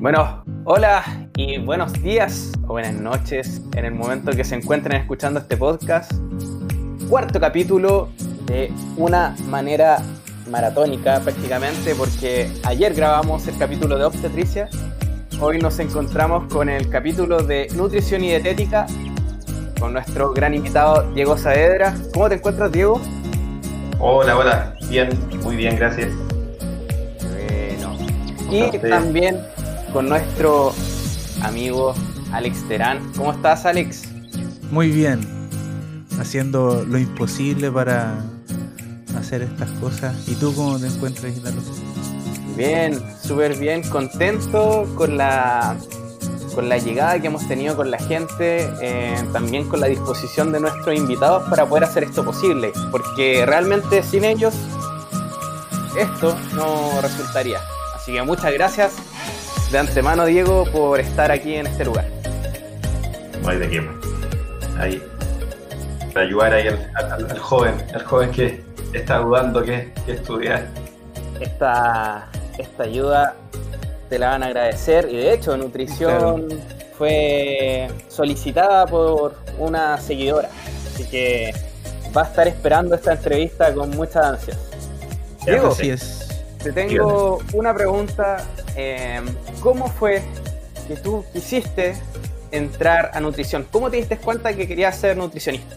Bueno, hola y buenos días o buenas noches en el momento que se encuentren escuchando este podcast. Cuarto capítulo de una manera maratónica prácticamente porque ayer grabamos el capítulo de obstetricia. Hoy nos encontramos con el capítulo de nutrición y dietética con nuestro gran invitado Diego Saavedra. ¿Cómo te encuentras, Diego? Hola, hola. Bien, muy bien, gracias. Bueno. Y también con nuestro amigo Alex Terán. ¿Cómo estás, Alex? Muy bien. Haciendo lo imposible para hacer estas cosas. ¿Y tú cómo te encuentras, Gitano? Bien, súper bien, contento con la con la llegada que hemos tenido con la gente, eh, también con la disposición de nuestros invitados para poder hacer esto posible, porque realmente sin ellos esto no resultaría. Así que muchas gracias de antemano, Diego, por estar aquí en este lugar. No hay de qué. Ahí, para ayudar ahí al, joven, al joven que está dudando que, estudiar. Esta, esta ayuda te la van a agradecer y de hecho nutrición fue solicitada por una seguidora. Así que va a estar esperando esta entrevista con mucha ansia. Diego, te tengo una pregunta em, ¿cómo fue que tú quisiste entrar a nutrición? ¿cómo te diste cuenta que querías ser nutricionista?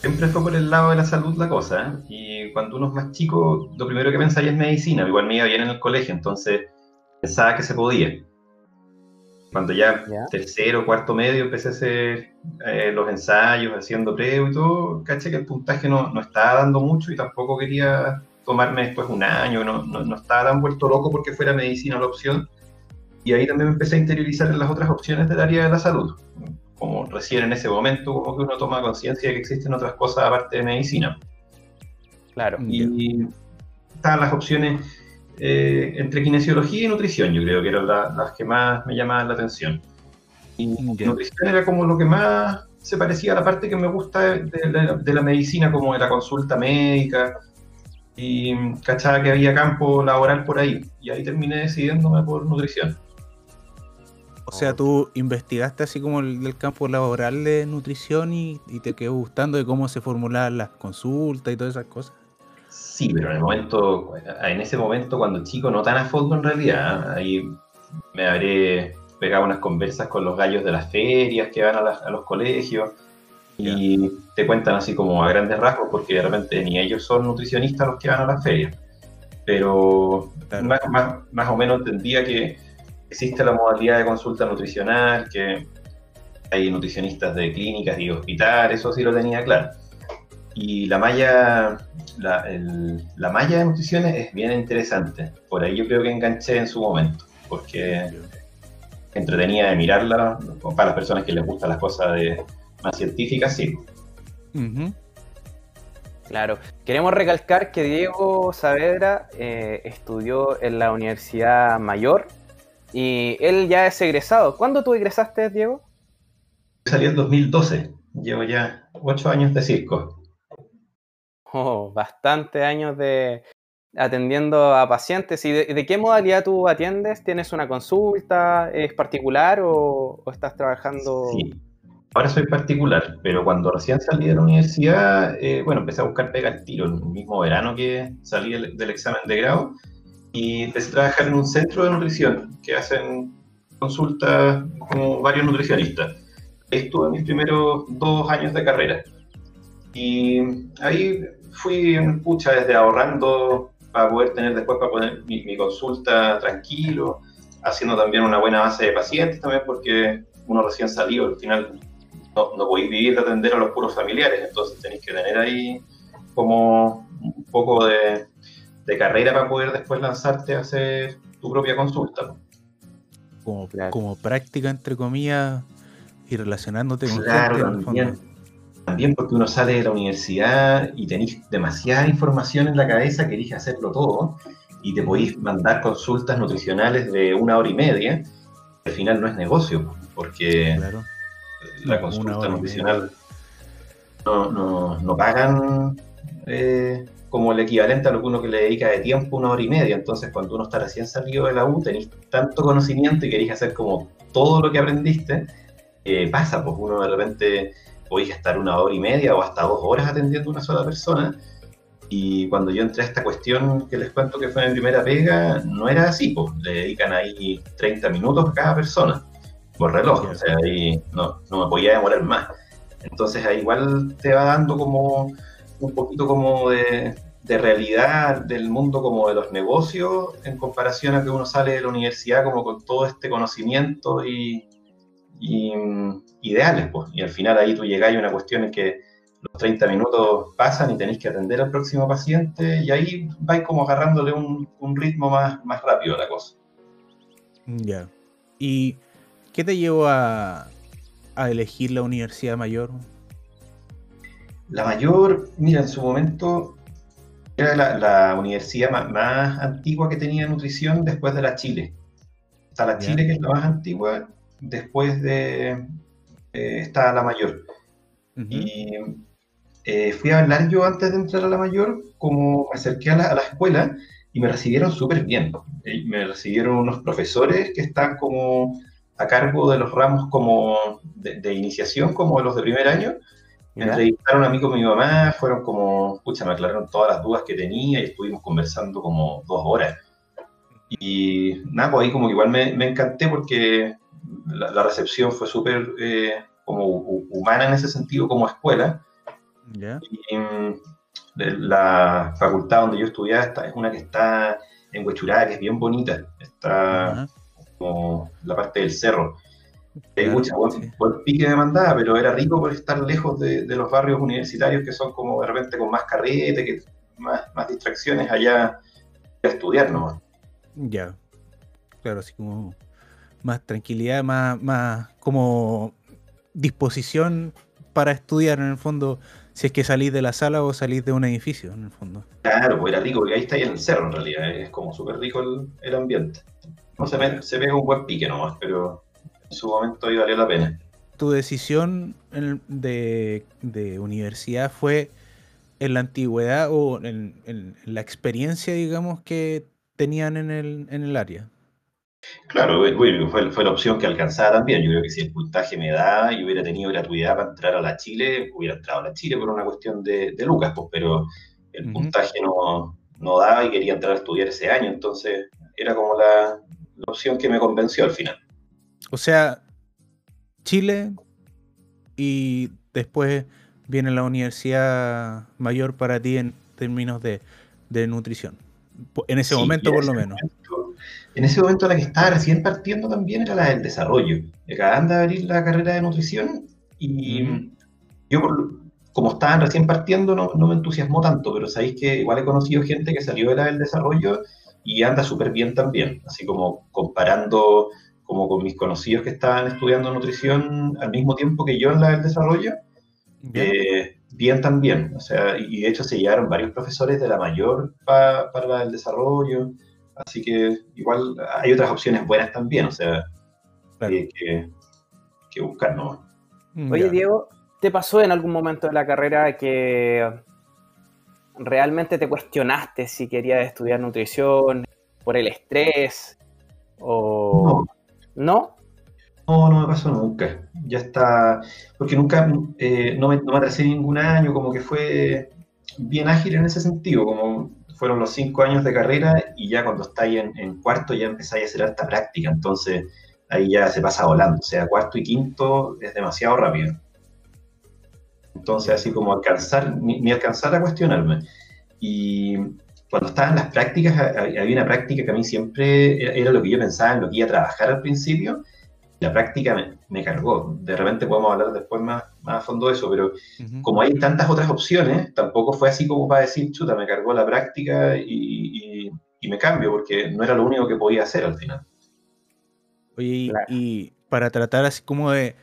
Siempre fue por el lado de la salud la cosa, ¿eh? y cuando uno es más chico, lo primero que pensáis es medicina, igual me iba bien en el colegio, entonces pensaba que se podía. Cuando ya tercero, cuarto medio empecé a hacer eh, los ensayos, haciendo preo y todo, caché que el puntaje no, no, estaba dando mucho y tampoco quería tomarme después un año, no, no, no, estaba tan vuelto loco porque fuera medicina la opción. Y ahí también me empecé a interiorizar en las otras opciones del área de la salud. Como recién en ese momento, como que uno toma conciencia de que existen otras cosas aparte de medicina. Claro. Y estaban las opciones eh, entre kinesiología y nutrición, yo creo que eran las que más me llamaban la atención. Y nutrición era como lo que más se parecía a la parte que me gusta de, la, medicina, como de la consulta médica, y cachaba que había campo laboral por ahí, y ahí terminé decidiéndome por nutrición. O sea, tú investigaste así como el, campo laboral de nutrición y, y, te quedó gustando de cómo se formulaban las consultas y todas esas cosas. Sí, pero en el momento, en ese momento cuando chico, no tan a fondo en realidad, ahí me habré pegado unas conversas con los gallos de las ferias que van a, los colegios y te cuentan así como a grandes rasgos porque de repente ni ellos son nutricionistas los que van a las ferias. Pero más, o menos entendía que existe la modalidad de consulta nutricional, que hay nutricionistas de clínicas y hospitales, eso sí lo tenía claro. Y la malla, la, la malla de nutrición es bien interesante. Por ahí yo creo que enganché en su momento, porque entretenía de mirarla, para las personas que les gustan las cosas de, más científicas, sí. Claro. Queremos recalcar que Diego Saavedra eh, estudió en la Universidad Mayor y él ya es egresado. ¿Cuándo tú egresaste, Diego? Salí en 2012. Llevo ya ocho años de circo. Oh, bastante años de atendiendo a pacientes. ¿Y de, qué modalidad tú atiendes? ¿Tienes una consulta? ¿Es particular o, estás trabajando? Sí, ahora soy particular, pero cuando recién salí de la universidad, eh, bueno, empecé a buscar pega al tiro, el mismo verano que salí del, examen de grado, y empecé a trabajar en un centro de nutrición que hacen consultas como varios nutricionistas. Estuve mis primeros dos años de carrera. Y ahí fui, pucha, desde ahorrando para poder tener después, para poner mi, consulta tranquilo, haciendo también una buena base de pacientes también, porque uno recién salido, al final no, no podéis vivir de atender a los puros familiares, entonces tenéis que tener ahí como un poco de, de carrera para poder después lanzarte a hacer tu propia consulta. Como, como práctica, entre comillas, y relacionándote con claro, gente. También porque uno sale de la universidad y tenéis demasiada información en la cabeza que elige hacerlo todo y te podéis mandar consultas nutricionales de una hora y media. Al final no es negocio, porque la consulta nutricional no, no, no, pagan eh, como el equivalente a lo que uno que le dedica de tiempo, una hora y media. Entonces, cuando uno está recién salido de la U, tenéis tanto conocimiento y queréis hacer como todo lo que aprendiste, eh, pasa, pues uno de repente podéis estar una hora y media o hasta dos horas atendiendo a una sola persona. Y cuando yo entré a esta cuestión que les cuento que fue mi primera pega, no era así, pues le dedican ahí 30 minutos a cada persona por reloj, o sea, ahí no, no me podía demorar más. Entonces ahí igual te va dando como un poquito como de, realidad del mundo como de los negocios en comparación a que uno sale de la universidad como con todo este conocimiento y, ideales, pues. Y al final ahí tú llegas a una cuestión en que los 30 minutos pasan y tenéis que atender al próximo paciente y ahí vais como agarrándole un, ritmo más, más rápido a la cosa. Ya. ¿Y qué te llevó a, a elegir la universidad mayor? La mayor, mira, en su momento era la, universidad más, antigua que tenía nutrición después de la Chile. Está la Chile, que es la más antigua, después de eh, está la mayor. Y eh, fui a hablar yo antes de entrar a la mayor, como me acerqué a la, escuela y me recibieron súper bien. Eh, me recibieron unos profesores que están como a cargo de los ramos como de, de iniciación, como los de primer año, me entrevistaron a mí con mi mamá, fueron como, escucha, me aclararon todas las dudas que tenía y estuvimos conversando como dos horas. Y nada, pues ahí como que igual me, me encanté porque la, recepción fue súper eh, como humana en ese sentido como escuela. Y, mm, la facultad donde yo estudiaba esta, es una que está en Huechurá, que es bien bonita, está como la parte del cerro. Hay mucha buen, pique de mandada, pero era rico por estar lejos de, los barrios universitarios que son como de repente con más carrete, que más, más distracciones allá a estudiar nomás. Ya, claro, así como más tranquilidad, más, más como disposición para estudiar en el fondo, si es que salís de la sala o salís de un edificio en el fondo. Claro, pues era rico, porque ahí está ahí en el cerro en realidad, es como súper rico el, ambiente. No se, ve, se ve un buen pique nomás, pero en su momento y valió la pena. ¿Tu decisión de, universidad fue en la antigüedad o en, la experiencia, digamos, que tenían en el, en el área? Claro, fue, fue, la opción que alcanzaba también. Yo creo que si el puntaje me da y hubiera tenido gratuidad para entrar a la Chile, hubiera entrado a la Chile por una cuestión de, Lucas, pues, pero el puntaje no, no, daba y quería entrar a estudiar ese año, entonces era como la opción que me convenció al final. O sea, Chile y después viene la universidad mayor para ti en términos de, nutrición. En ese momento, por lo menos. en ese momento, la que estaba recién partiendo también era la del desarrollo. Acaban de abrir la carrera de nutrición y yo, como estaban recién partiendo, no, no, me entusiasmó tanto, pero sabéis que igual he conocido gente que salió de la del desarrollo y anda súper bien también. Así como comparando como con mis conocidos que estaban estudiando nutrición al mismo tiempo que yo en la del desarrollo, bien, eh, también. O sea, y de hecho se llegaron varios profesores de la mayor para la del desarrollo. Así que igual hay otras opciones buenas también, o sea, hay que, que, buscar, ¿no? Oye, Diego, ¿te pasó en algún momento de la carrera que realmente te cuestionaste si querías estudiar nutrición por el estrés? O... ¿No? No, no me pasó nunca. Ya está, porque nunca, eh, no, me, no me atrasé ningún año, como que fue bien ágil en ese sentido, como fueron los cinco años de carrera y ya cuando estáis en, en cuarto ya empezáis a hacer harta práctica, entonces ahí ya se pasa volando, o sea, cuarto y quinto es demasiado rápido. Entonces, así como alcanzar, ni alcanzar a cuestionarme. Y cuando estaba en las prácticas, había una práctica que a mí siempre era lo que yo pensaba en lo que iba a trabajar al principio. La práctica me, cargó. De repente podemos hablar después más, más a fondo de eso, pero como hay tantas otras opciones, tampoco fue así como para decir, chuta, me cargó la práctica y, me cambio, porque no era lo único que podía hacer al final. Oye, y, para tratar así como de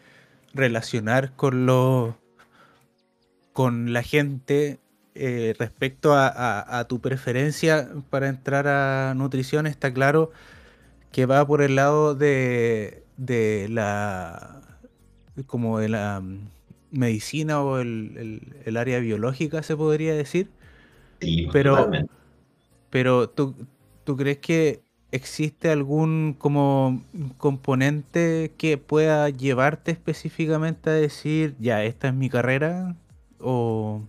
relacionar con lo con la gente eh, respecto a, tu preferencia para entrar a nutrición, está claro que va por el lado de, la como de la medicina o el, el, área biológica, se podría decir. Sí, pero, pero ¿tú, ¿tú crees que existe algún como componente que pueda llevarte específicamente a decir, ya, esta es mi carrera? ¿O,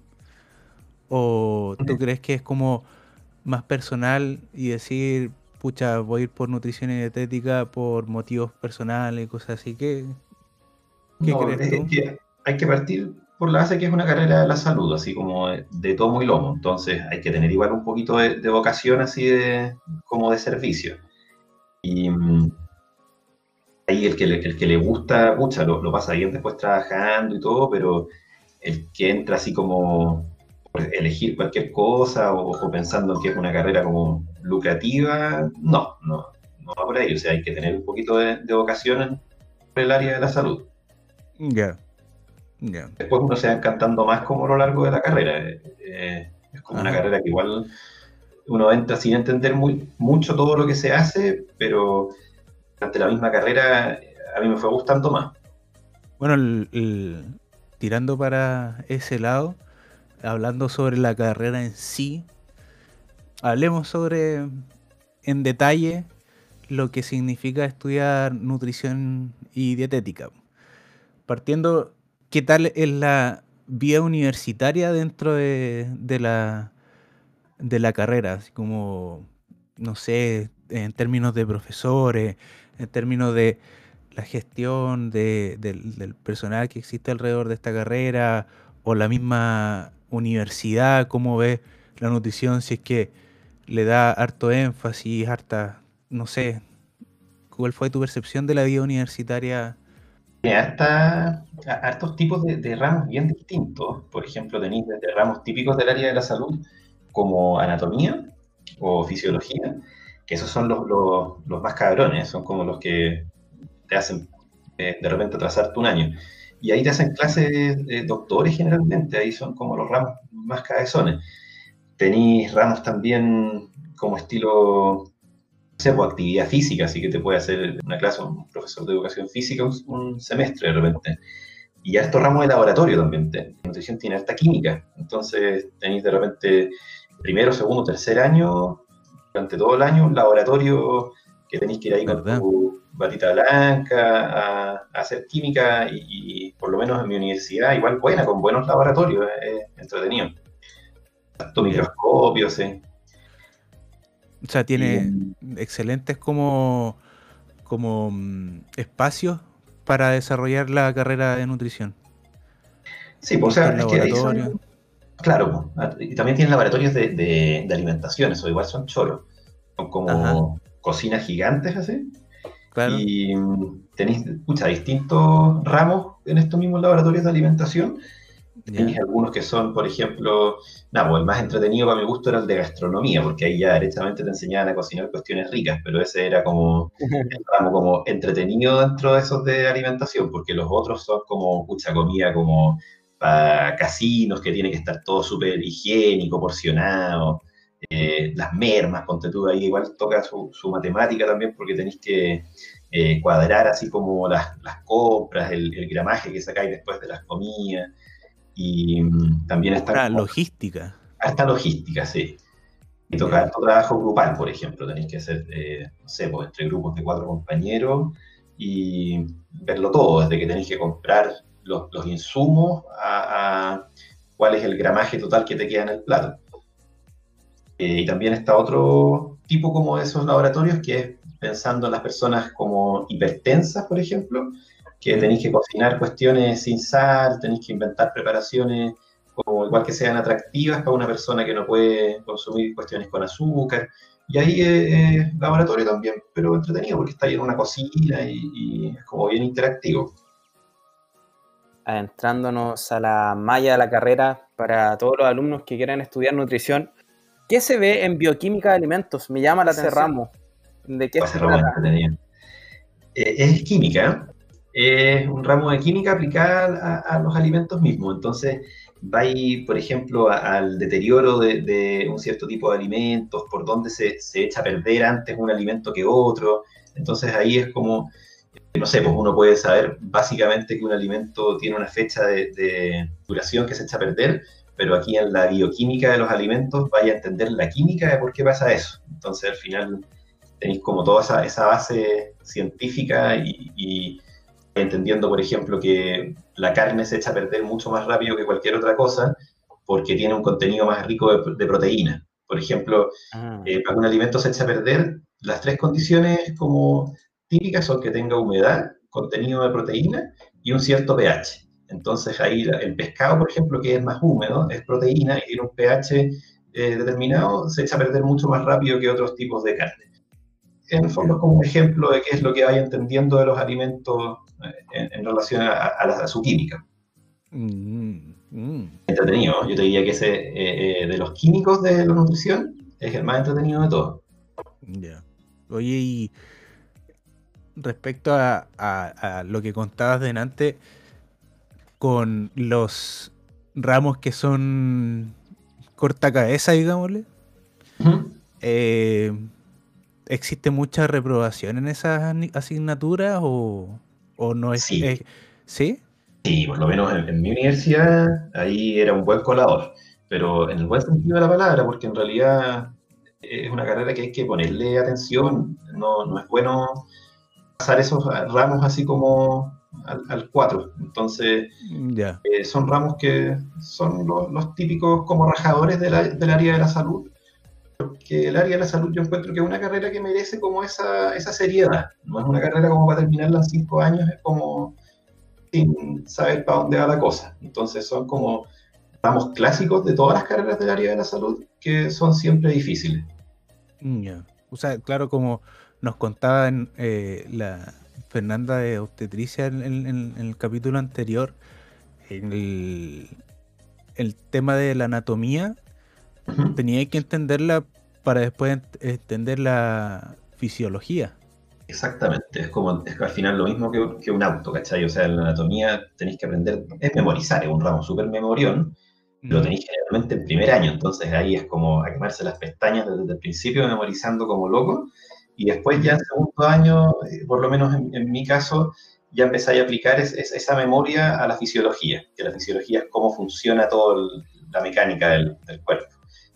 o tú crees que es como más personal y decir, pucha, voy a ir por nutrición y dietética por motivos personales y cosas así? ¿Qué, qué crees tú? hay que partir por la base que es una carrera de la salud, así como de, tomo y lomo. Entonces hay que tener igual un poquito de, vocación así de, como de servicio. Y mm, ahí el que, le, el que le gusta, pucha, lo, pasa bien después trabajando y todo, pero el que entra así como por elegir cualquier cosa o, pensando que es una carrera como lucrativa, no, no, no va por ahí. O sea, hay que tener un poquito de, vocación por el área de la salud. Ya. Después uno se va encantando más como a lo largo de la carrera. Eh, eh, es como una carrera que igual uno entra sin entender muy, mucho todo lo que se hace, pero durante la misma carrera a mí me fue gustando más. Bueno, tirando para ese lado, hablando sobre la carrera en sí, hablemos sobre en detalle lo que significa estudiar nutrición y dietética. Partiendo ¿qué tal es la vía universitaria dentro de, la, de la carrera? Así como, no sé, en términos de profesores, en términos de la gestión del, personal que existe alrededor de esta carrera, o la misma universidad, cómo ve la nutrición, si es que le da harto énfasis, harta, no sé, ¿cuál fue tu percepción de la vida universitaria hasta hartos tipos de, ramos bien distintos. Por ejemplo, tenéis desde ramos típicos del área de la salud, como anatomía o fisiología, que esos son los, los, más cabrones, son como los que te hacen eh, de repente atrasarte un año. Y ahí te hacen clases de doctores generalmente, ahí son como los ramos más cabezones. Tenéis ramos también como estilo sea, pues, actividad física, así que te puede hacer una clase un profesor de educación física un, semestre de repente. Y ya estos ramos de laboratorio también. La nutrición tiene alta química, entonces tenéis de repente primero, segundo, tercer año, durante todo el año, un laboratorio que tenéis que ir ahí con tu batita blanca a, hacer química y, por lo menos en mi universidad, igual buena, con buenos laboratorios, es entretenido. Microscopios, sí. O sea, tiene excelentes como, como mm, espacios para desarrollar la carrera de nutrición. Sí, pues, o sea, es que claro, y también tiene laboratorios de, de, alimentación, eso igual son choros. Son como cocinas gigantes así. Claro. Y mm, tenéis, escucha, distintos ramos en estos mismos laboratorios de alimentación. Tienes algunos que son, por ejemplo, nada, pues el más entretenido para mi gusto era el de gastronomía, porque ahí ya directamente te enseñaban a cocinar cuestiones ricas, pero ese era como, como entretenido dentro de esos de alimentación, porque los otros son como mucha comida como para casinos, que tiene que estar todo súper higiénico, porcionado, eh, las mermas, ponte tú ahí, igual toca su, matemática también, porque tenéis que eh, cuadrar así como las, compras, el, el gramaje que sacáis después de las comidas. Y mm, también está... logística. Hasta logística, sí. Y tocar tu trabajo grupal, por ejemplo. Tenéis que hacer, eh, no sé, pues, entre grupos de cuatro compañeros y verlo todo, desde que tenéis que comprar los, insumos a, cuál es el gramaje total que te queda en el plato. Eh, y también está otro tipo como de esos laboratorios que es pensando en las personas como hipertensas, por ejemplo, que tenéis que cocinar cuestiones sin sal, tenéis que inventar preparaciones como igual que sean atractivas para una persona que no puede consumir cuestiones con azúcar. Y ahí es, laboratorio también, pero entretenido porque está ahí en una cocina y, es como bien interactivo. Adentrándonos a la malla de la carrera para todos los alumnos que quieran estudiar nutrición, ¿qué se ve en bioquímica de alimentos? Me llama la atención. ¿De qué se trata? Eh, es química, es un ramo de química aplicada a, los alimentos mismos. Entonces, va ir, por ejemplo, al deterioro de, un cierto tipo de alimentos, por dónde se, echa a perder antes un alimento que otro. Entonces, ahí es como no sé, pues uno puede saber básicamente que un alimento tiene una fecha de, duración que se echa a perder, pero aquí en la bioquímica de los alimentos vaya a entender la química de por qué pasa eso. Entonces al final tenéis como toda esa, esa base científica y, y, entendiendo, por ejemplo, que la carne se echa a perder mucho más rápido que cualquier otra cosa porque tiene un contenido más rico de, proteína. Por ejemplo, ah. eh, para un alimento se echa a perder, las tres condiciones como típicas son que tenga humedad, contenido de proteína y un cierto pH. Entonces ahí el pescado, por ejemplo, que es más húmedo, es proteína y tiene un pH eh, determinado, se echa a perder mucho más rápido que otros tipos de carne. En el fondo es como un ejemplo de qué es lo que vaya entendiendo de los alimentos eh, en, relación a, su química. Mm, mm. Entretenido. Yo te diría que ese eh, de los químicos de la nutrición es el más entretenido de todos. Ya. Oye, y respecto a, lo que contabas delante con los ramos que son corta cabeza, digámosle. Eh, ¿Existe mucha reprobación en esas asignaturas o, no es? Sí. ¿Sí? Sí, por lo menos en, mi universidad ahí era un buen colador, pero en el buen sentido de la palabra, porque en realidad es una carrera que hay que ponerle atención, no, no es bueno pasar esos ramos así como al, 4. Entonces, eh, son ramos que son los, típicos como rajadores del área de la salud. Porque el área de la salud yo encuentro que es una carrera que merece como esa, esa seriedad. No es una carrera como para terminarla en 5 años, es como sin saber para dónde va la cosa. Entonces son como ramos clásicos de todas las carreras del área de la salud que son siempre difíciles. Ya. O sea, claro, como nos contaba eh, la Fernanda de Obstetricia en, el capítulo anterior, el, el, tema de la anatomía, tenía que entenderla para después entender la fisiología. Exactamente, es como es al final lo mismo que, un auto, ¿cachai? O sea, en la anatomía tenéis que aprender, es memorizar, es un ramo súper memorión, lo tenéis generalmente en primer año, entonces ahí es como a quemarse las pestañas desde el principio memorizando como loco, y después ya en segundo año, eh, por lo menos en, mi caso, ya empezáis a aplicar esa memoria a la fisiología, que la fisiología es cómo funciona toda la mecánica del, cuerpo.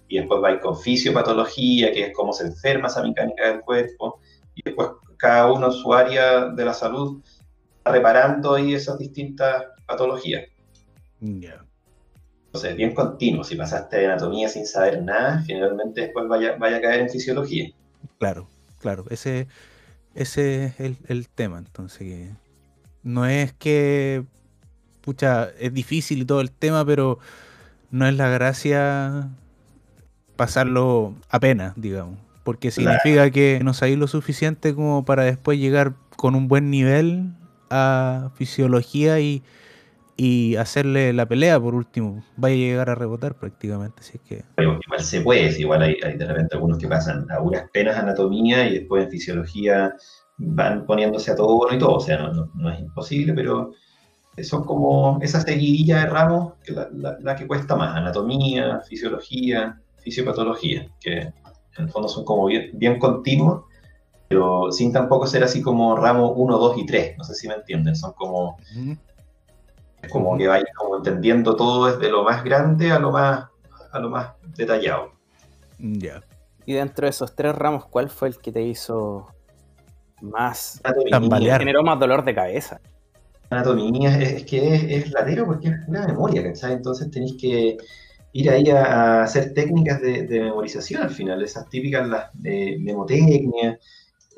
Y después vais con fisiopatología, que es cómo se enferma esa mecánica del cuerpo. Y después cada uno en su área de la salud está reparando ahí esas distintas patologías. Ya. Entonces, bien continuo. Si pasaste de anatomía sin saber nada, generalmente después vaya, vaya a caer en fisiología. Claro claro, ese, ese es el, tema. Entonces, no es que, pucha, es difícil y todo el tema, pero no es la gracia pasarlo apenas, digamos. Porque significa que no sabéis lo suficiente como para después llegar con un buen nivel a fisiología y, y hacerle la pelea por último. Vaya a llegar a rebotar prácticamente, así que... Igual se puede, igual hay, de repente algunos que pasan a unas penas anatomía y después en fisiología van poniéndose a todo bueno y todo, o sea, no, es imposible, pero son como esa seguidilla de ramos que la, que cuesta más, anatomía, fisiología, fisiopatología, que en el fondo son como bien, bien continuos, pero sin tampoco ser así como ramos 1, 2 y 3, no sé si me entienden, son como como que vayas como entendiendo todo desde lo más grande a lo más, a lo más detallado. Ya. Y dentro de esos tres ramos, ¿cuál fue el que te hizo más tambalear? generó más dolor de cabeza? Anatomía es, que es, es, latero porque es una memoria, ¿cachai? Entonces tenéis que ir ahí a, hacer técnicas de, memorización al final, esas típicas las de memotecnia,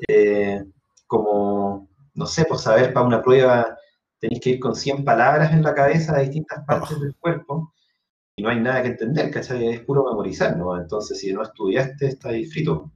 eh, como, no sé, por saber para una prueba tenéis que ir con 100 palabras en la cabeza de distintas partes del cuerpo y no hay nada que entender, ¿cachai? Es puro memorizar, ¿no? Entonces, si no estudiaste, está ahí frito.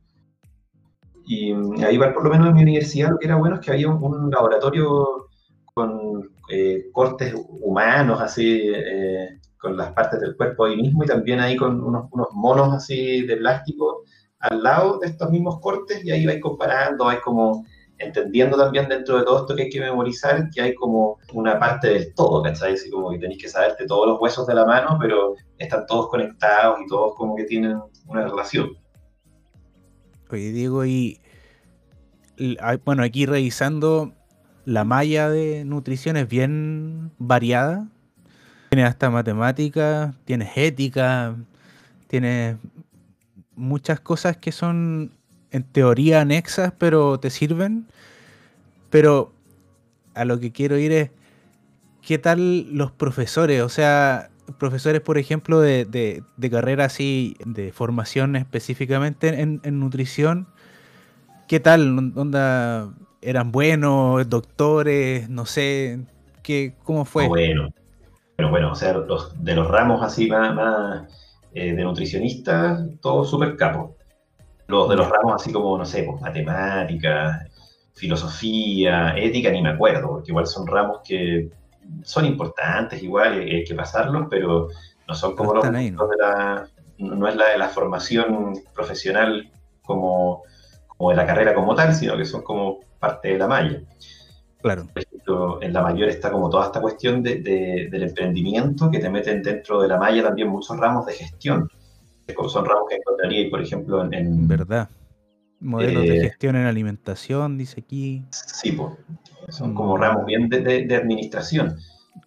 Y mm, ahí por lo menos en mi universidad, lo que era bueno es que había un, laboratorio con eh, cortes humanos, así, eh, con las partes del cuerpo ahí mismo, y también ahí con unos, unos monos así de plástico al lado de estos mismos cortes, y ahí vais comparando, vais como entendiendo también dentro de todo esto que hay que memorizar, que hay como una parte del todo, ¿cachai? Así como que tenéis que saberte todos los huesos de la mano, pero están todos conectados y todos como que tienen una relación. Oye, Diego, y bueno, aquí revisando, la malla de nutrición es bien variada. Tienes hasta matemáticas, tienes ética, tienes muchas cosas que son en teoría anexas, pero te sirven. Pero a lo que quiero ir es, ¿qué tal los profesores? O sea, profesores, por ejemplo, de, de, carrera así, de formación específicamente en, nutrición, ¿qué tal? ¿Onda eran buenos, doctores, no sé, qué, cómo fue? Bueno, bueno, bueno, o sea, los, de los ramos así más, eh, de nutricionistas, todos súper capos. Los de los ramos así como, no sé, pues, matemáticas, filosofía, ética, ni me acuerdo, porque igual son ramos que son importantes igual, hay que pasarlos, pero no son como los, de la, no es la de la formación profesional como, como de la carrera como tal, sino que son como parte de la malla. Claro. Por ejemplo, en la mayor está como toda esta cuestión de, del emprendimiento que te meten dentro de la malla también muchos ramos de gestión. Son ramos que encontraría, por ejemplo, en... ¿Verdad? Modelos de eh, gestión en alimentación, dice aquí. Sí, pues, son como mm. ramos bien de, administración.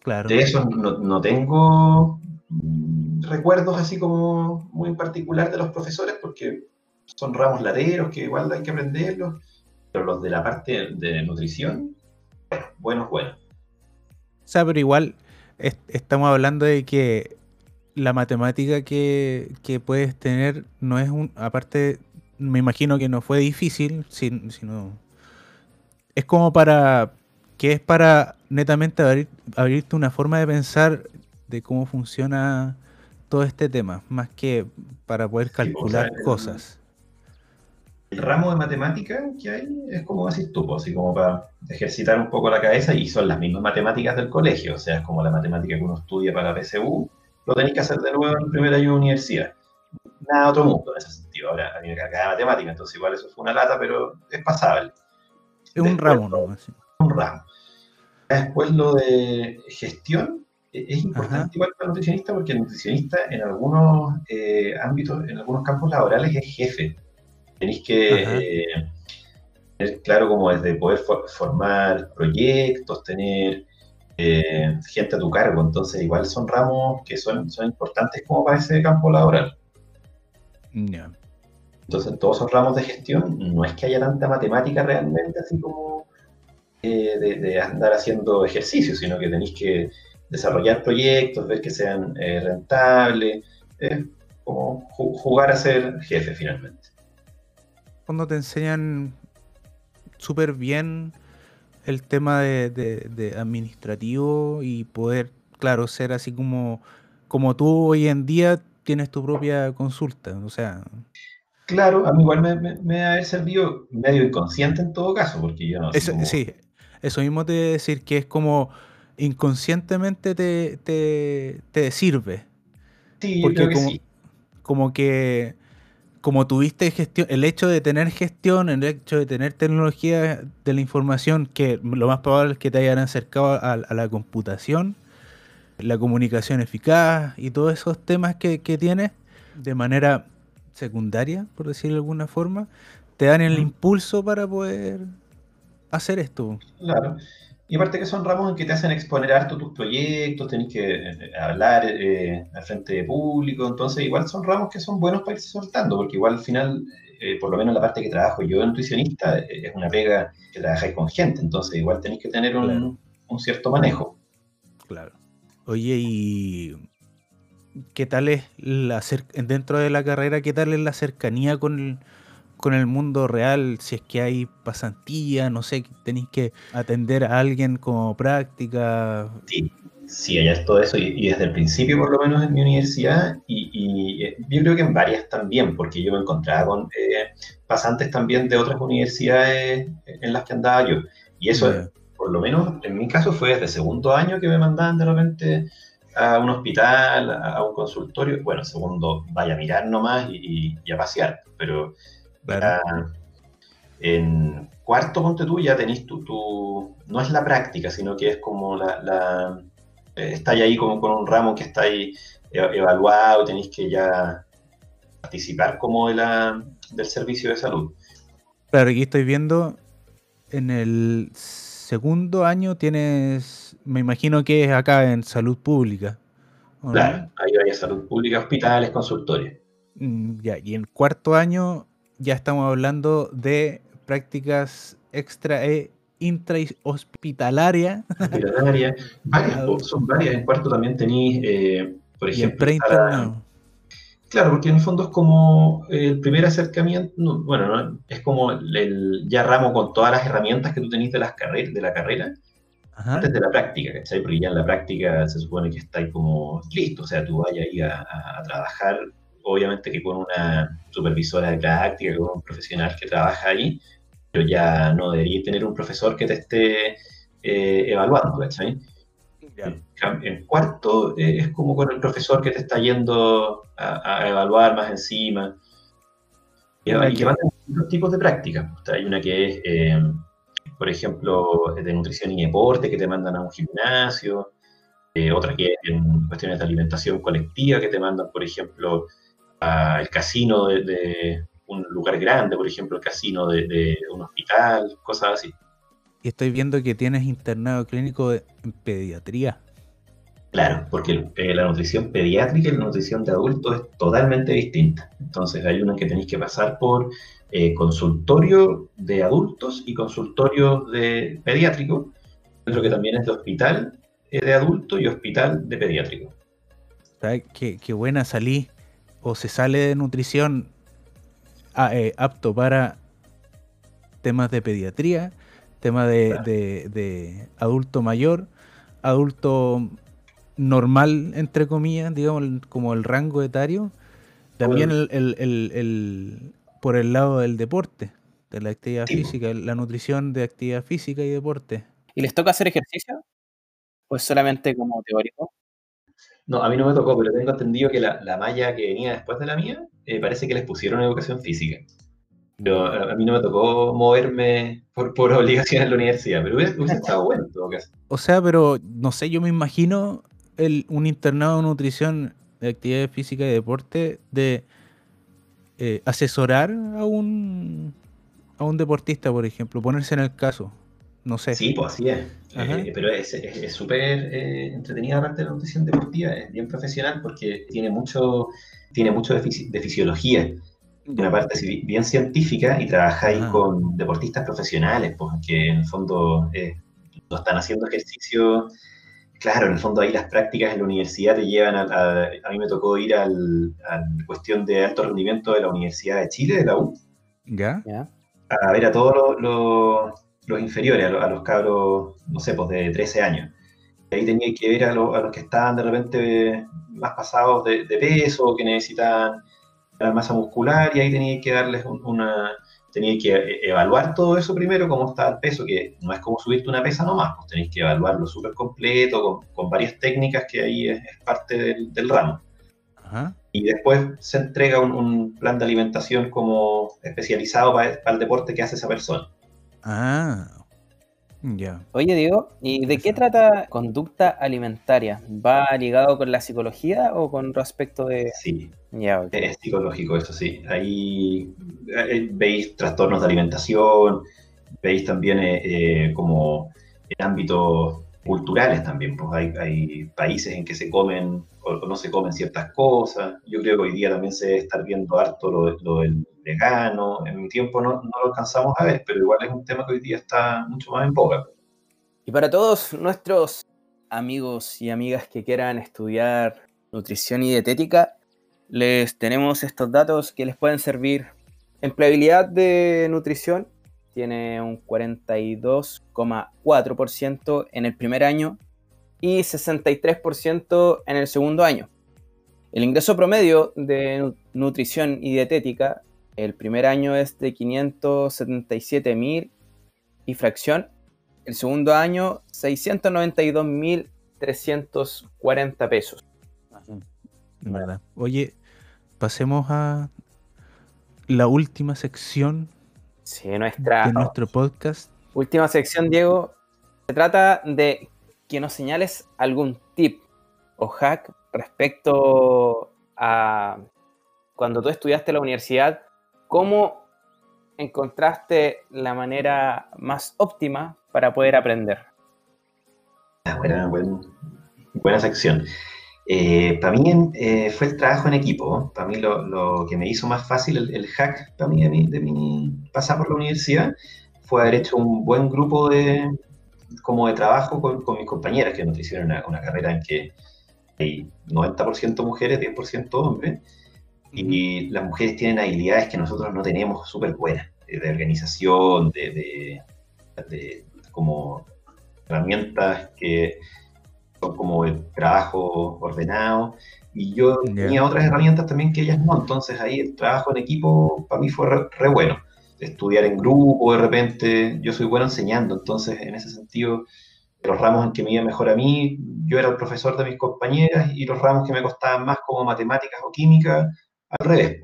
Claro. De eso no, tengo recuerdos así como muy particular de los profesores, porque son ramos laderos que igual hay que aprenderlos, pero los de la parte de nutrición, buenos, buenos. O sea, pero igual estamos hablando de que la matemática que, que, puedes tener no es un, aparte me imagino que no fue difícil, sino es como para que es para netamente abrir, abrirte una forma de pensar de cómo funciona todo este tema, más que para poder calcular cosas. El ramo de matemática que hay es como decir tú, pues, así como para ejercitar un poco la cabeza y son las mismas matemáticas del colegio, o sea, es como la matemática que uno estudia para PSU, lo tenéis que hacer de nuevo en el primer año de universidad nada otro mundo en ese sentido. Ahora, a mí me cargaba matemática, entonces igual eso fue una lata, pero es pasable. Es un ramo, ¿no? Un ramo. Después lo de gestión e, es importante igual para el nutricionista porque el nutricionista en algunos eh, ámbitos, en algunos campos laborales es jefe. Tenéis que eh, tener claro como desde poder formar proyectos, tener eh, gente a tu cargo. Entonces igual son ramos que son, son importantes como para ese campo laboral. Entonces, en todos esos ramos de gestión, no es que haya tanta matemática realmente, así como eh, de, andar haciendo ejercicios, sino que tenéis que desarrollar proyectos, ver que sean eh, rentables, como jugar a ser jefe finalmente. Cuando te enseñan súper bien el tema de, administrativo y poder, claro, ser así como, como tú hoy en día tienes tu propia consulta, o sea... Claro, a mí igual me, me, ha servido medio inconsciente en todo caso, porque yo no sé Sí, eso mismo te decir que es como inconscientemente te, te, sirve. Sí, porque como, sí. como que como tuviste gestión, el hecho de tener gestión, el hecho de tener tecnología de la información, que lo más probable es que te hayan acercado a la computación, la comunicación eficaz y todos esos temas que, que tienes de manera secundaria, por decirlo de alguna forma, te dan el impulso para poder hacer esto. Claro. Y aparte que son ramos en que te hacen exponer harto tus proyectos, tenés que eh, hablar eh, al frente de público, entonces igual son ramos que son buenos para irse soltando, porque igual al final, eh, por lo menos la parte que trabajo yo de nutricionista, es una pega que trabajáis con gente, entonces igual tenéis que tener un, un cierto manejo. Claro. Oye, ¿y qué tal es la dentro de la carrera, qué tal es la cercanía con el, con el mundo real? Si es que hay pasantía, no sé, tenéis que atender a alguien como práctica. Sí, sí, allá es todo eso, y, desde el principio, por lo menos en mi universidad, y, eh, yo creo que en varias también, porque yo me encontraba con eh, pasantes también de otras universidades en las que andaba yo. Y eso por lo menos en mi caso fue desde segundo año que me mandaban de repente a un hospital, a un consultorio. Bueno, segundo, vaya a mirar nomás y, a pasear, pero en cuarto, ponte tú, ya tenés tu, no es la práctica, sino que es como la, la eh, está ahí como con un ramo que está ahí e, evaluado, tenéis que ya participar como de la, del servicio de salud. Claro, aquí estoy viendo en el segundo año tienes, me imagino que es acá en salud pública. Claro, ahí hay salud pública, hospitales, consultorios. Mm, ya, y en cuarto año ya estamos hablando de prácticas extra e intrahospitalaria. Hospitalaria, varias, son varias. En cuarto también tenéis, eh, por ejemplo, Claro, porque en el fondo es como el primer acercamiento, bueno, es como el, ya ramo con todas las herramientas que tú tenés de, las de la carrera antes de la práctica, ¿cachai? Porque ya en la práctica se supone que está ahí como listo, o sea, tú vayas ahí a, trabajar, obviamente que con una supervisora de práctica, con un profesional que trabaja ahí, pero ya no debería tener un profesor que te esté eh, evaluando, ¿cachai? En, cuarto eh, es como con el profesor que te está yendo a, evaluar más encima. Y, que van distintos tipos de prácticas. Hay una que es, eh, por ejemplo, de nutrición y deporte, que te mandan a un gimnasio. Eh, otra que es en cuestiones de alimentación colectiva, que te mandan, por ejemplo, al casino de, un lugar grande, por ejemplo, el casino de, de un hospital, cosas así. Y estoy viendo que tienes internado clínico en pediatría. Claro, porque eh, la nutrición pediátrica y la nutrición de adultos es totalmente distinta. Entonces hay una que tenéis que pasar por eh, consultorio de adultos y consultorio de pediátrico, otro que también es de hospital eh, de adulto y hospital de pediátrico. Qué, qué buena salí o se sale de nutrición ah, apto para temas de pediatría, tema de, de adulto mayor, adulto normal, entre comillas, digamos, como el rango etario, también el, por el lado del deporte, de la actividad física, la nutrición de actividad física y deporte. ¿Y les toca hacer ejercicio? ¿O es solamente como teórico? No, a mí no me tocó, pero tengo entendido que la, malla que venía después de la mía, eh, parece que les pusieron educación física. Pero a, mí no me tocó moverme por, por obligación en la universidad, pero hubiese, estado bueno en todo caso. O sea, pero no sé, yo me imagino un internado de nutrición, de actividad física y deporte de eh, asesorar a un, a un deportista, por ejemplo, ponerse en el caso? No sé. Sí, pues así es. Eh, pero es súper eh, entretenida la parte de la nutrición deportiva, es bien profesional porque tiene mucho, tiene mucho de, fisiología una parte bien científica y trabajáis con deportistas profesionales, porque en el fondo no están haciendo ejercicio Claro, en el fondo ahí las prácticas en la universidad te llevan a, a, mí me tocó ir al, a la cuestión de alto rendimiento de la Universidad de Chile, de la U. ¿Ya? A ver a todos los, inferiores, a, los cabros, no sé, pues de 13 años. Y ahí tenía que ver a, los que estaban de repente más pasados de, peso, que necesitan la masa muscular, y ahí tenía que darles una, tenéis que evaluar todo eso primero, cómo está el peso, que no es como subirte una pesa nomás, pues tenéis que evaluarlo súper completo, con, varias técnicas que ahí es, parte del, ramo. Y después se entrega un, plan de alimentación como especializado para, el deporte que hace esa persona. Ah, ya. Oye, Diego, ¿y de qué trata conducta alimentaria? ¿Va ligado con la psicología o con respecto de...? Sí, es psicológico, eso sí. Ahí eh, veis trastornos de alimentación, veis también eh, eh, como en ámbitos culturales también, pues hay, hay, países en que se comen o no se comen ciertas cosas. Yo creo que hoy día también se debe estar viendo harto lo, del vegano. En mi tiempo no, no, lo alcanzamos a ver, pero igual es un tema que hoy día está mucho más en boga. Y para todos nuestros amigos y amigas que quieran estudiar nutrición y dietética, les tenemos estos datos que les pueden servir. Empleabilidad de nutrición tiene un 42,4% en el primer año y 63% en el segundo año. El ingreso promedio de nutrición y dietética el primer año es de 577.000 y fracción. El segundo año 692.340 pesos. Oye, pasemos a la última sección nuestra, de nuestro podcast. Última sección, Diego. Se trata de que nos señales algún tip o hack respecto a cuando tú estudiaste la universidad, cómo encontraste la manera más óptima para poder aprender? Ah, buena, buena sección. Eh, para mí eh, fue el trabajo en equipo. Para mí lo, que me hizo más fácil el, hack para mí de, mi, de por la universidad fue haber hecho un buen grupo de, como de trabajo con, con mis compañeras que nos hicieron una, una carrera en que hay 90% mujeres, 10% hombres, y las mujeres tienen habilidades que nosotros no tenemos súper buenas, de, organización, de, de, como herramientas que son como el trabajo ordenado, y yo tenía otras herramientas también que ellas no, entonces ahí el trabajo en equipo para mí fue re bueno estudiar en grupo de repente. Yo soy bueno enseñando, entonces en ese sentido, los ramos en que me iba mejor a mí, yo era el profesor de mis compañeras y los ramos que me costaban más como matemáticas o química, al revés.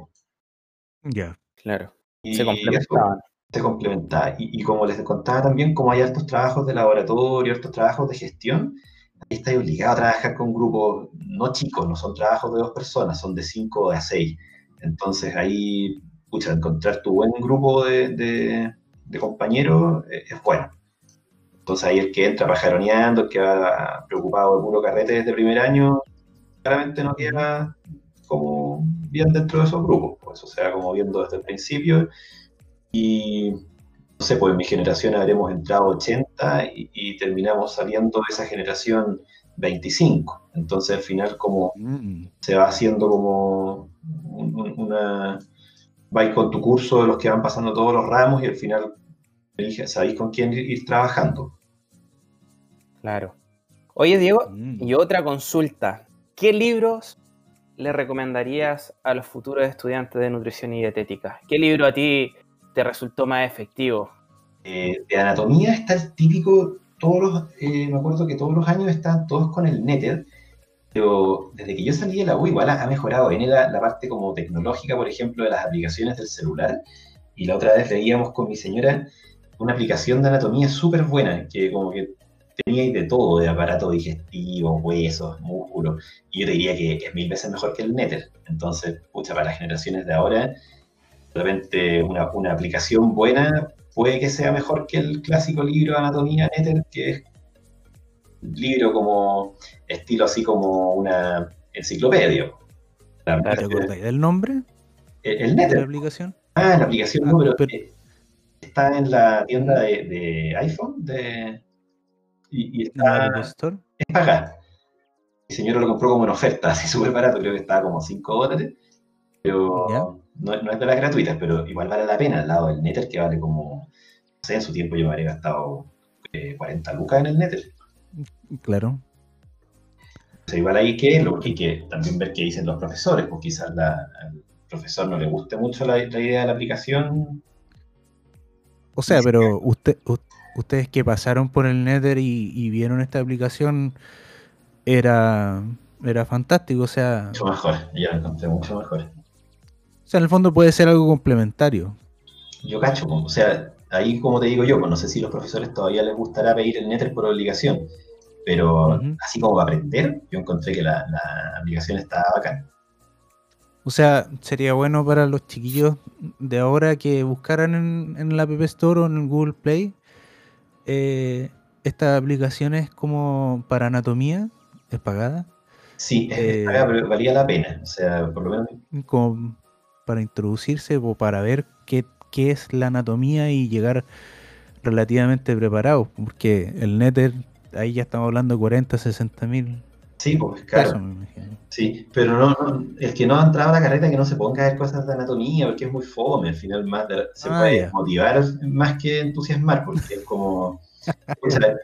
Ya. Claro. se complementaban. Se complementaba. Y, como les contaba también, como hay altos trabajos de laboratorio, altos trabajos de gestión, ahí estáis obligado a trabajar con grupos no chicos, no son trabajos de dos personas, son de cinco a seis. Entonces ahí pucha, encontrar tu buen grupo de, compañeros eh, es bueno. Entonces ahí el que entra pajaroneando, el que va preocupado de puro carrete desde el primer año, claramente no queda como bien dentro de esos grupos, pues, o sea, como viendo desde el principio. Y no sé, pues en mi generación habremos entrado 80 y, terminamos saliendo de esa generación 25. Entonces al final como mm. se va haciendo como una, vais con tu curso de los que van pasando todos los ramos y al final sabéis con quién ir, trabajando. Claro. Oye, Diego, mm. y otra consulta. ¿Qué libros le recomendarías a los futuros estudiantes de nutrición y dietética? ¿Qué libro a ti te resultó más efectivo? Eh, de anatomía está el típico, todos los, eh, me acuerdo que todos los años están todos con el Netter, pero desde que yo salí de la U igual ha, mejorado. en la, la, parte como tecnológica, por ejemplo, de las aplicaciones del celular. Y la otra vez veíamos con mi señora una aplicación de anatomía súper buena, que como que tenía de todo, de aparato digestivo, huesos, músculos. Y yo te diría que es mil veces mejor que el Netter. Entonces, pucha, para las generaciones de ahora, realmente una, una aplicación buena puede que sea mejor que el clásico libro de anatomía Netter, que es libro como estilo así como una enciclopedia. ¿Te acordáis del nombre? El, net. la aplicación? Ah, la aplicación ah, no, pero, eh, está en la tienda de, iPhone de, y, está, Store? es pagar. Mi señor lo compró como en oferta, así súper barato, creo que estaba como 5 dólares, pero no, es de las gratuitas, pero igual vale la pena al lado del Nether que vale como, no sé, en su tiempo yo me habría gastado 40 eh, lucas en el Nether. Claro. O igual ahí que lo que, que también ver qué dicen los profesores, porque quizás al profesor no le guste mucho la, idea de la aplicación. O sea, pero usted, ustedes que pasaron por el Nether y, vieron esta aplicación, era, era fantástico, o sea... Mucho mejor, yo lo encontré mucho mejor. O sea, en el fondo puede ser algo complementario. Yo cacho, o sea, ahí como te digo yo, pues no sé si a los profesores todavía les gustará pedir el Nether por obligación, pero así como para aprender, yo encontré que la, aplicación estaba bacán. O sea, sería bueno para los chiquillos de ahora que buscaran en, en la App Store o en Google Play eh, esta aplicación es como para anatomía, es pagada. Sí, es eh, pagada, pero valía la pena. O sea, por lo menos. Como para introducirse o para ver qué qué es la anatomía y llegar relativamente preparado, porque el Nether, ahí ya estamos hablando de 40, 60 mil. Sí, pues claro. sí, pero no, el que no ha entrado a la carrera que no se ponga a ver cosas de anatomía, porque es muy fome, al final más se ah, puede motivar más que entusiasmar, porque es como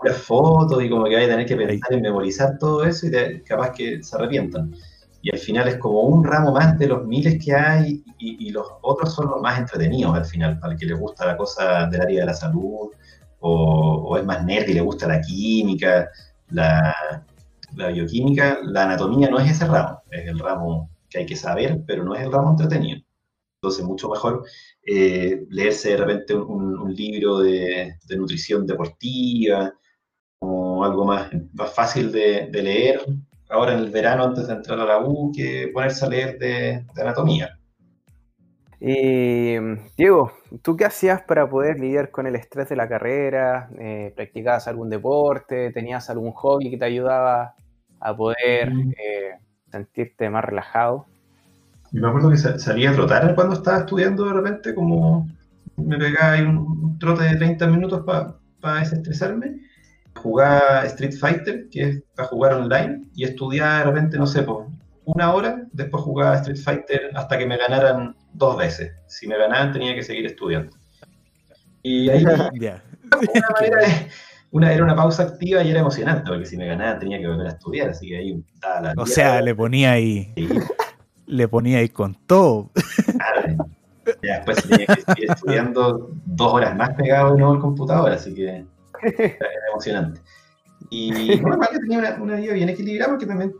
las fotos y como que vaya a tener que pensar en memorizar todo eso y capaz que se arrepientan y al final es como un ramo más de los miles que hay y, los otros son los más entretenidos al final, para el que le gusta la cosa del área de la salud o, es más nerd y le gusta la química, la, bioquímica, la anatomía no es ese ramo, es el ramo que hay que saber, pero no es el ramo entretenido. Entonces, mucho mejor eh, leerse de repente un, libro de, nutrición deportiva o algo más, más fácil de, de leer ahora en el verano antes de entrar a la U que ponerse a leer de, anatomía. Y Diego, ¿tú qué hacías para poder lidiar con el estrés de la carrera? Eh, ¿Practicabas algún deporte? ¿Tenías algún hobby que te ayudaba a poder mm. eh, sentirte más relajado? me acuerdo que salía a trotar cuando estaba estudiando de repente, como me pegaba ahí un, trote de 30 minutos para desestresarme. Jugaba Street Fighter, que es para jugar online, y estudiaba de repente, no sé, por una hora, después jugaba Street Fighter hasta que me ganaran dos veces. Si me ganaban tenía que seguir estudiando. Y ahí una, era una pausa activa y era emocionante, porque si me ganaban tenía que volver a estudiar, así que ahí estaba la... O sea, le ponía ahí... Le ponía ahí con todo. ya después tenía que seguir estudiando dos horas más pegado de nuevo al computador, así que era emocionante. Y bueno, tenía una, una vida bien equilibrada porque también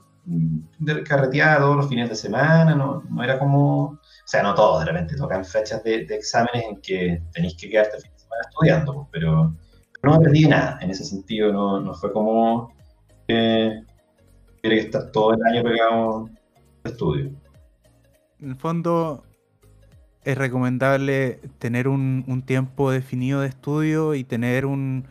carreteaba todos los fines de semana, no, no, era como, o sea, no todos, de repente tocan fechas de, exámenes en que tenéis que quedarte el fin de semana estudiando, pues, pero, no aprendí nada, en ese sentido no, no fue como tiene que estar todo el año pegado al estudio. En el fondo es recomendable tener un, un tiempo definido de estudio y tener un,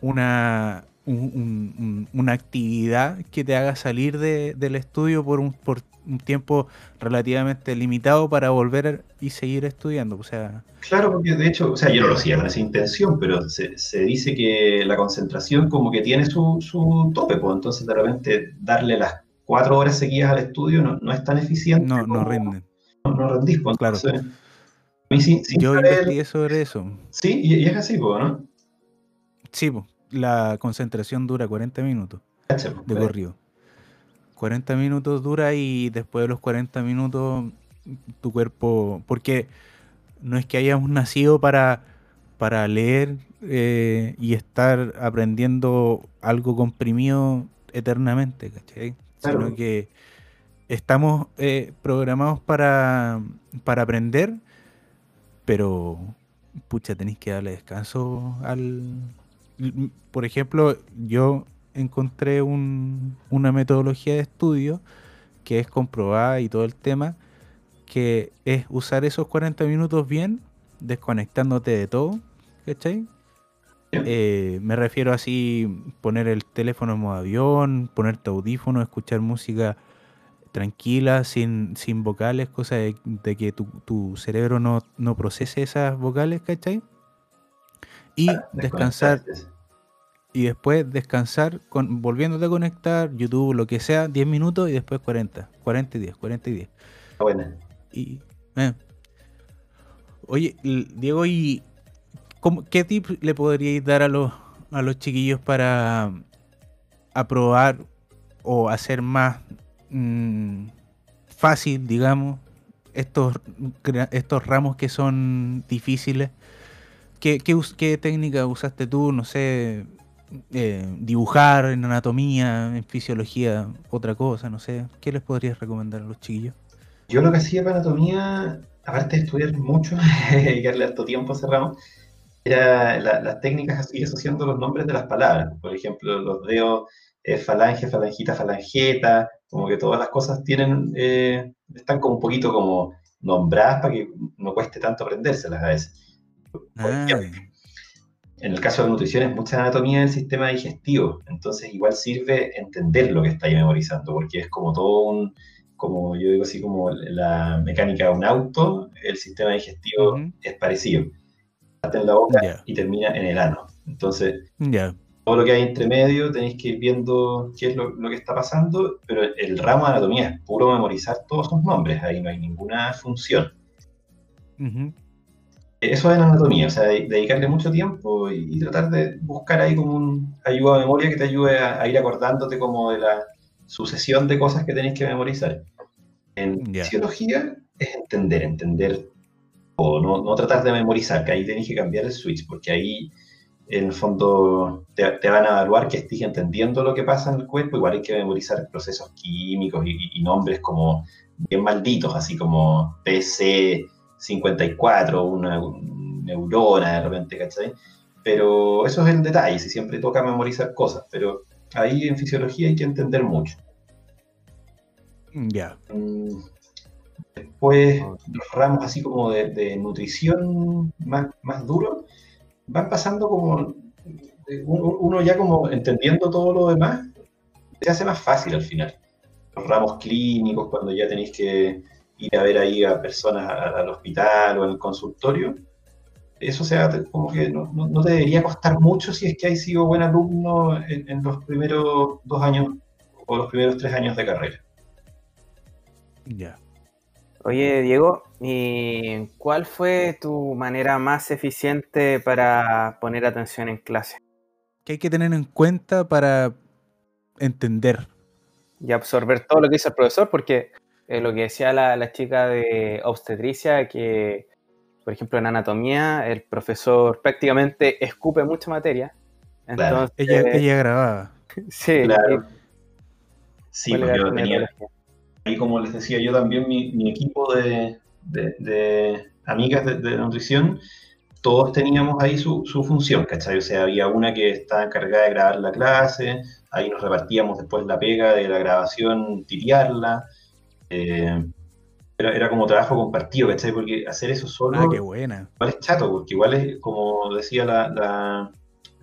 una, una actividad que te haga salir del estudio por un, por un tiempo relativamente limitado para volver y seguir estudiando. O sea, claro, porque de hecho, o sea, yo no lo hacía con esa intención, pero se, dice que la concentración como que tiene su, su tope, pues entonces de repente darle las cuatro horas seguidas al estudio no, es tan eficiente. No, no rinden. No, no rendís, pues, claro. Yo investigué sobre eso. Sí, y, es así, pues, ¿no? Sí, pues la concentración dura 40 minutos de corrido. 40 minutos dura y después de los 40 minutos tu cuerpo, porque no es que hayamos nacido para, para leer eh, y estar aprendiendo algo comprimido eternamente, ¿cachai? Sino que estamos eh, programados para, para aprender, pero pucha, tenéis que darle descanso al, por ejemplo, yo encontré una metodología de estudio que es comprobada y todo el tema, que es usar esos 40 minutos bien, desconectándote de todo, ¿cachai? Eh, me refiero así, poner el teléfono en modo avión, ponerte audífono, escuchar música tranquila, sin, sin vocales, cosa de, que tu, cerebro no, no procese esas vocales, ¿cachai? Y descansar. Y después descansar con, volviéndote a conectar, YouTube, lo que sea, 10 minutos y después 40. 40 y 10, 40 y 10. Buena. Y, eh. Oye, Diego, ¿y qué tip le podríais dar a los, a los chiquillos para aprobar o hacer más mm, fácil, digamos, estos, estos ramos que son difíciles? ¿Qué, técnica usaste tú? No sé, eh, dibujar en anatomía, en fisiología, otra cosa, no sé. ¿Qué les podrías recomendar a los chiquillos? Yo lo que hacía para anatomía, aparte de estudiar mucho, dedicarle harto tiempo ramo, era las técnicas así asociando los nombres de las palabras. Por ejemplo, los dedos eh, falange, falangita, falangeta, como que todas las cosas tienen, eh, están como un poquito como nombradas para que no cueste tanto aprendérselas a veces. En el caso de nutrición es mucha anatomía del sistema digestivo, entonces igual sirve entender lo que estáis memorizando, porque es como todo un, como yo digo así, como la mecánica de un auto, el sistema digestivo es parecido. Parte en la boca y termina en el ano. Entonces, todo lo que hay entre medio tenéis que ir viendo qué es lo, que está pasando, pero el ramo de anatomía es puro memorizar todos esos nombres, ahí no hay ninguna función. Eso es anatomía, o sea, dedicarle mucho tiempo y, tratar de buscar ahí como un ayuda a memoria que te ayude a, ir acordándote como de la sucesión de cosas que tenés que memorizar. En fisiología es entender, entender o no, no, tratar de memorizar, que ahí tenés que cambiar el switch, porque ahí en el fondo te, van a evaluar que estés entendiendo lo que pasa en el cuerpo, igual hay que memorizar procesos químicos y, y nombres como bien malditos, así como PC, 54, una neurona de repente, ¿cachai? Pero eso es el detalle, si siempre toca memorizar cosas, pero ahí en fisiología hay que entender mucho. Ya. Mm, Después los ramos así como de, nutrición más, más duros van pasando como uno ya como entendiendo todo lo demás, se hace más fácil al final. Los ramos clínicos, cuando ya tenéis que ir a ver ahí a personas al hospital o en el consultorio, eso sea como que no, no, te debería costar mucho si es que hay sido buen alumno en, en, los primeros dos años o los primeros tres años de carrera. Ya. Oye, Diego, ¿y cuál fue tu manera más eficiente para poner atención en clase? ¿Qué hay que tener en cuenta para entender? Y absorber todo lo que dice el profesor, porque eh, lo que decía la, chica de obstetricia, que por ejemplo en anatomía el profesor prácticamente escupe mucha materia. Entonces, ella, ella grababa. Sí, claro. Sí, porque yo tenía, y como les decía yo también, mi, equipo de, amigas de, nutrición, todos teníamos ahí su, función, ¿cachai? O sea, había una que estaba encargada de grabar la clase, ahí nos repartíamos después la pega de la grabación, tipiarla. Eh, era, como trabajo compartido, ¿cachai? Porque hacer eso solo. Ah, qué buena. Igual es chato, porque igual es, como decía la, la,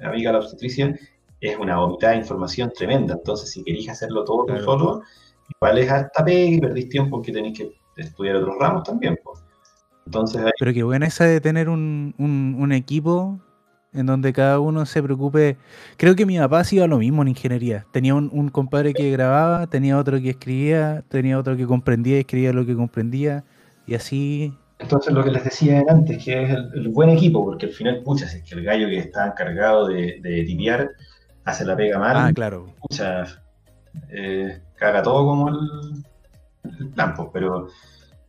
amiga la obstetricia, es una vomitada de información tremenda. Entonces, si queréis hacerlo todo solo, igual es hasta pega y perdís tiempo porque tenéis que estudiar otros ramos también. Entonces, Pero qué buena esa de tener un, equipo en donde cada uno se preocupe. Creo que mi papá hacía lo mismo en ingeniería. Tenía un, compadre que grababa, tenía otro que escribía, tenía otro que comprendía y escribía lo que comprendía, y así. Entonces, lo que les decía antes, que es el, buen equipo, porque al final, pucha, si es que el gallo que está encargado de, de tipear hace la pega mal, ah, claro. pucha, eh, caga todo como el, campo, pero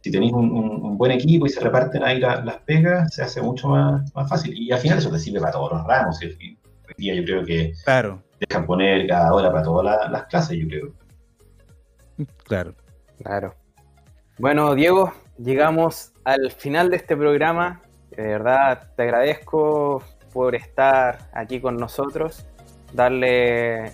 si tenéis un, buen equipo y se reparten ahí las pegas, se hace mucho más, fácil. Y al final eso te sirve para todos los ramos. Y hoy día yo creo que claro. dejan poner cada hora para todas las clases, yo creo. Claro. Claro. Bueno, Diego, llegamos al final de este programa. De verdad, te agradezco por estar aquí con nosotros, darle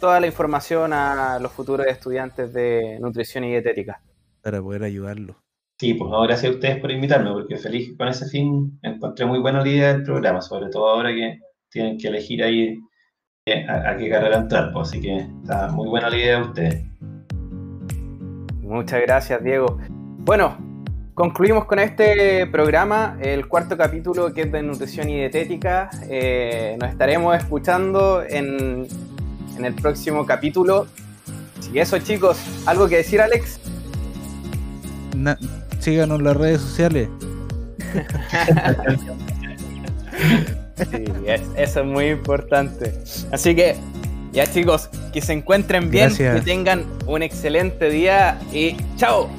toda la información a los futuros estudiantes de nutrición y dietética. Para poder ayudarlos. Sí, pues no, gracias a ustedes por invitarme, porque feliz con ese fin encontré muy buena idea del programa, sobre todo ahora que tienen que elegir ahí eh, a, qué carrera entrar, pues, así que está muy buena la idea de ustedes. Muchas gracias, Diego. Bueno, concluimos con este programa, el cuarto capítulo que es de nutrición y dietética. Eh, nos estaremos escuchando en en el próximo capítulo. Y eso, chicos, ¿algo que decir, Alex? Síganos en las redes sociales. sí, eso es muy importante. Así que, ya chicos, que se encuentren bien, que tengan un excelente día y chao.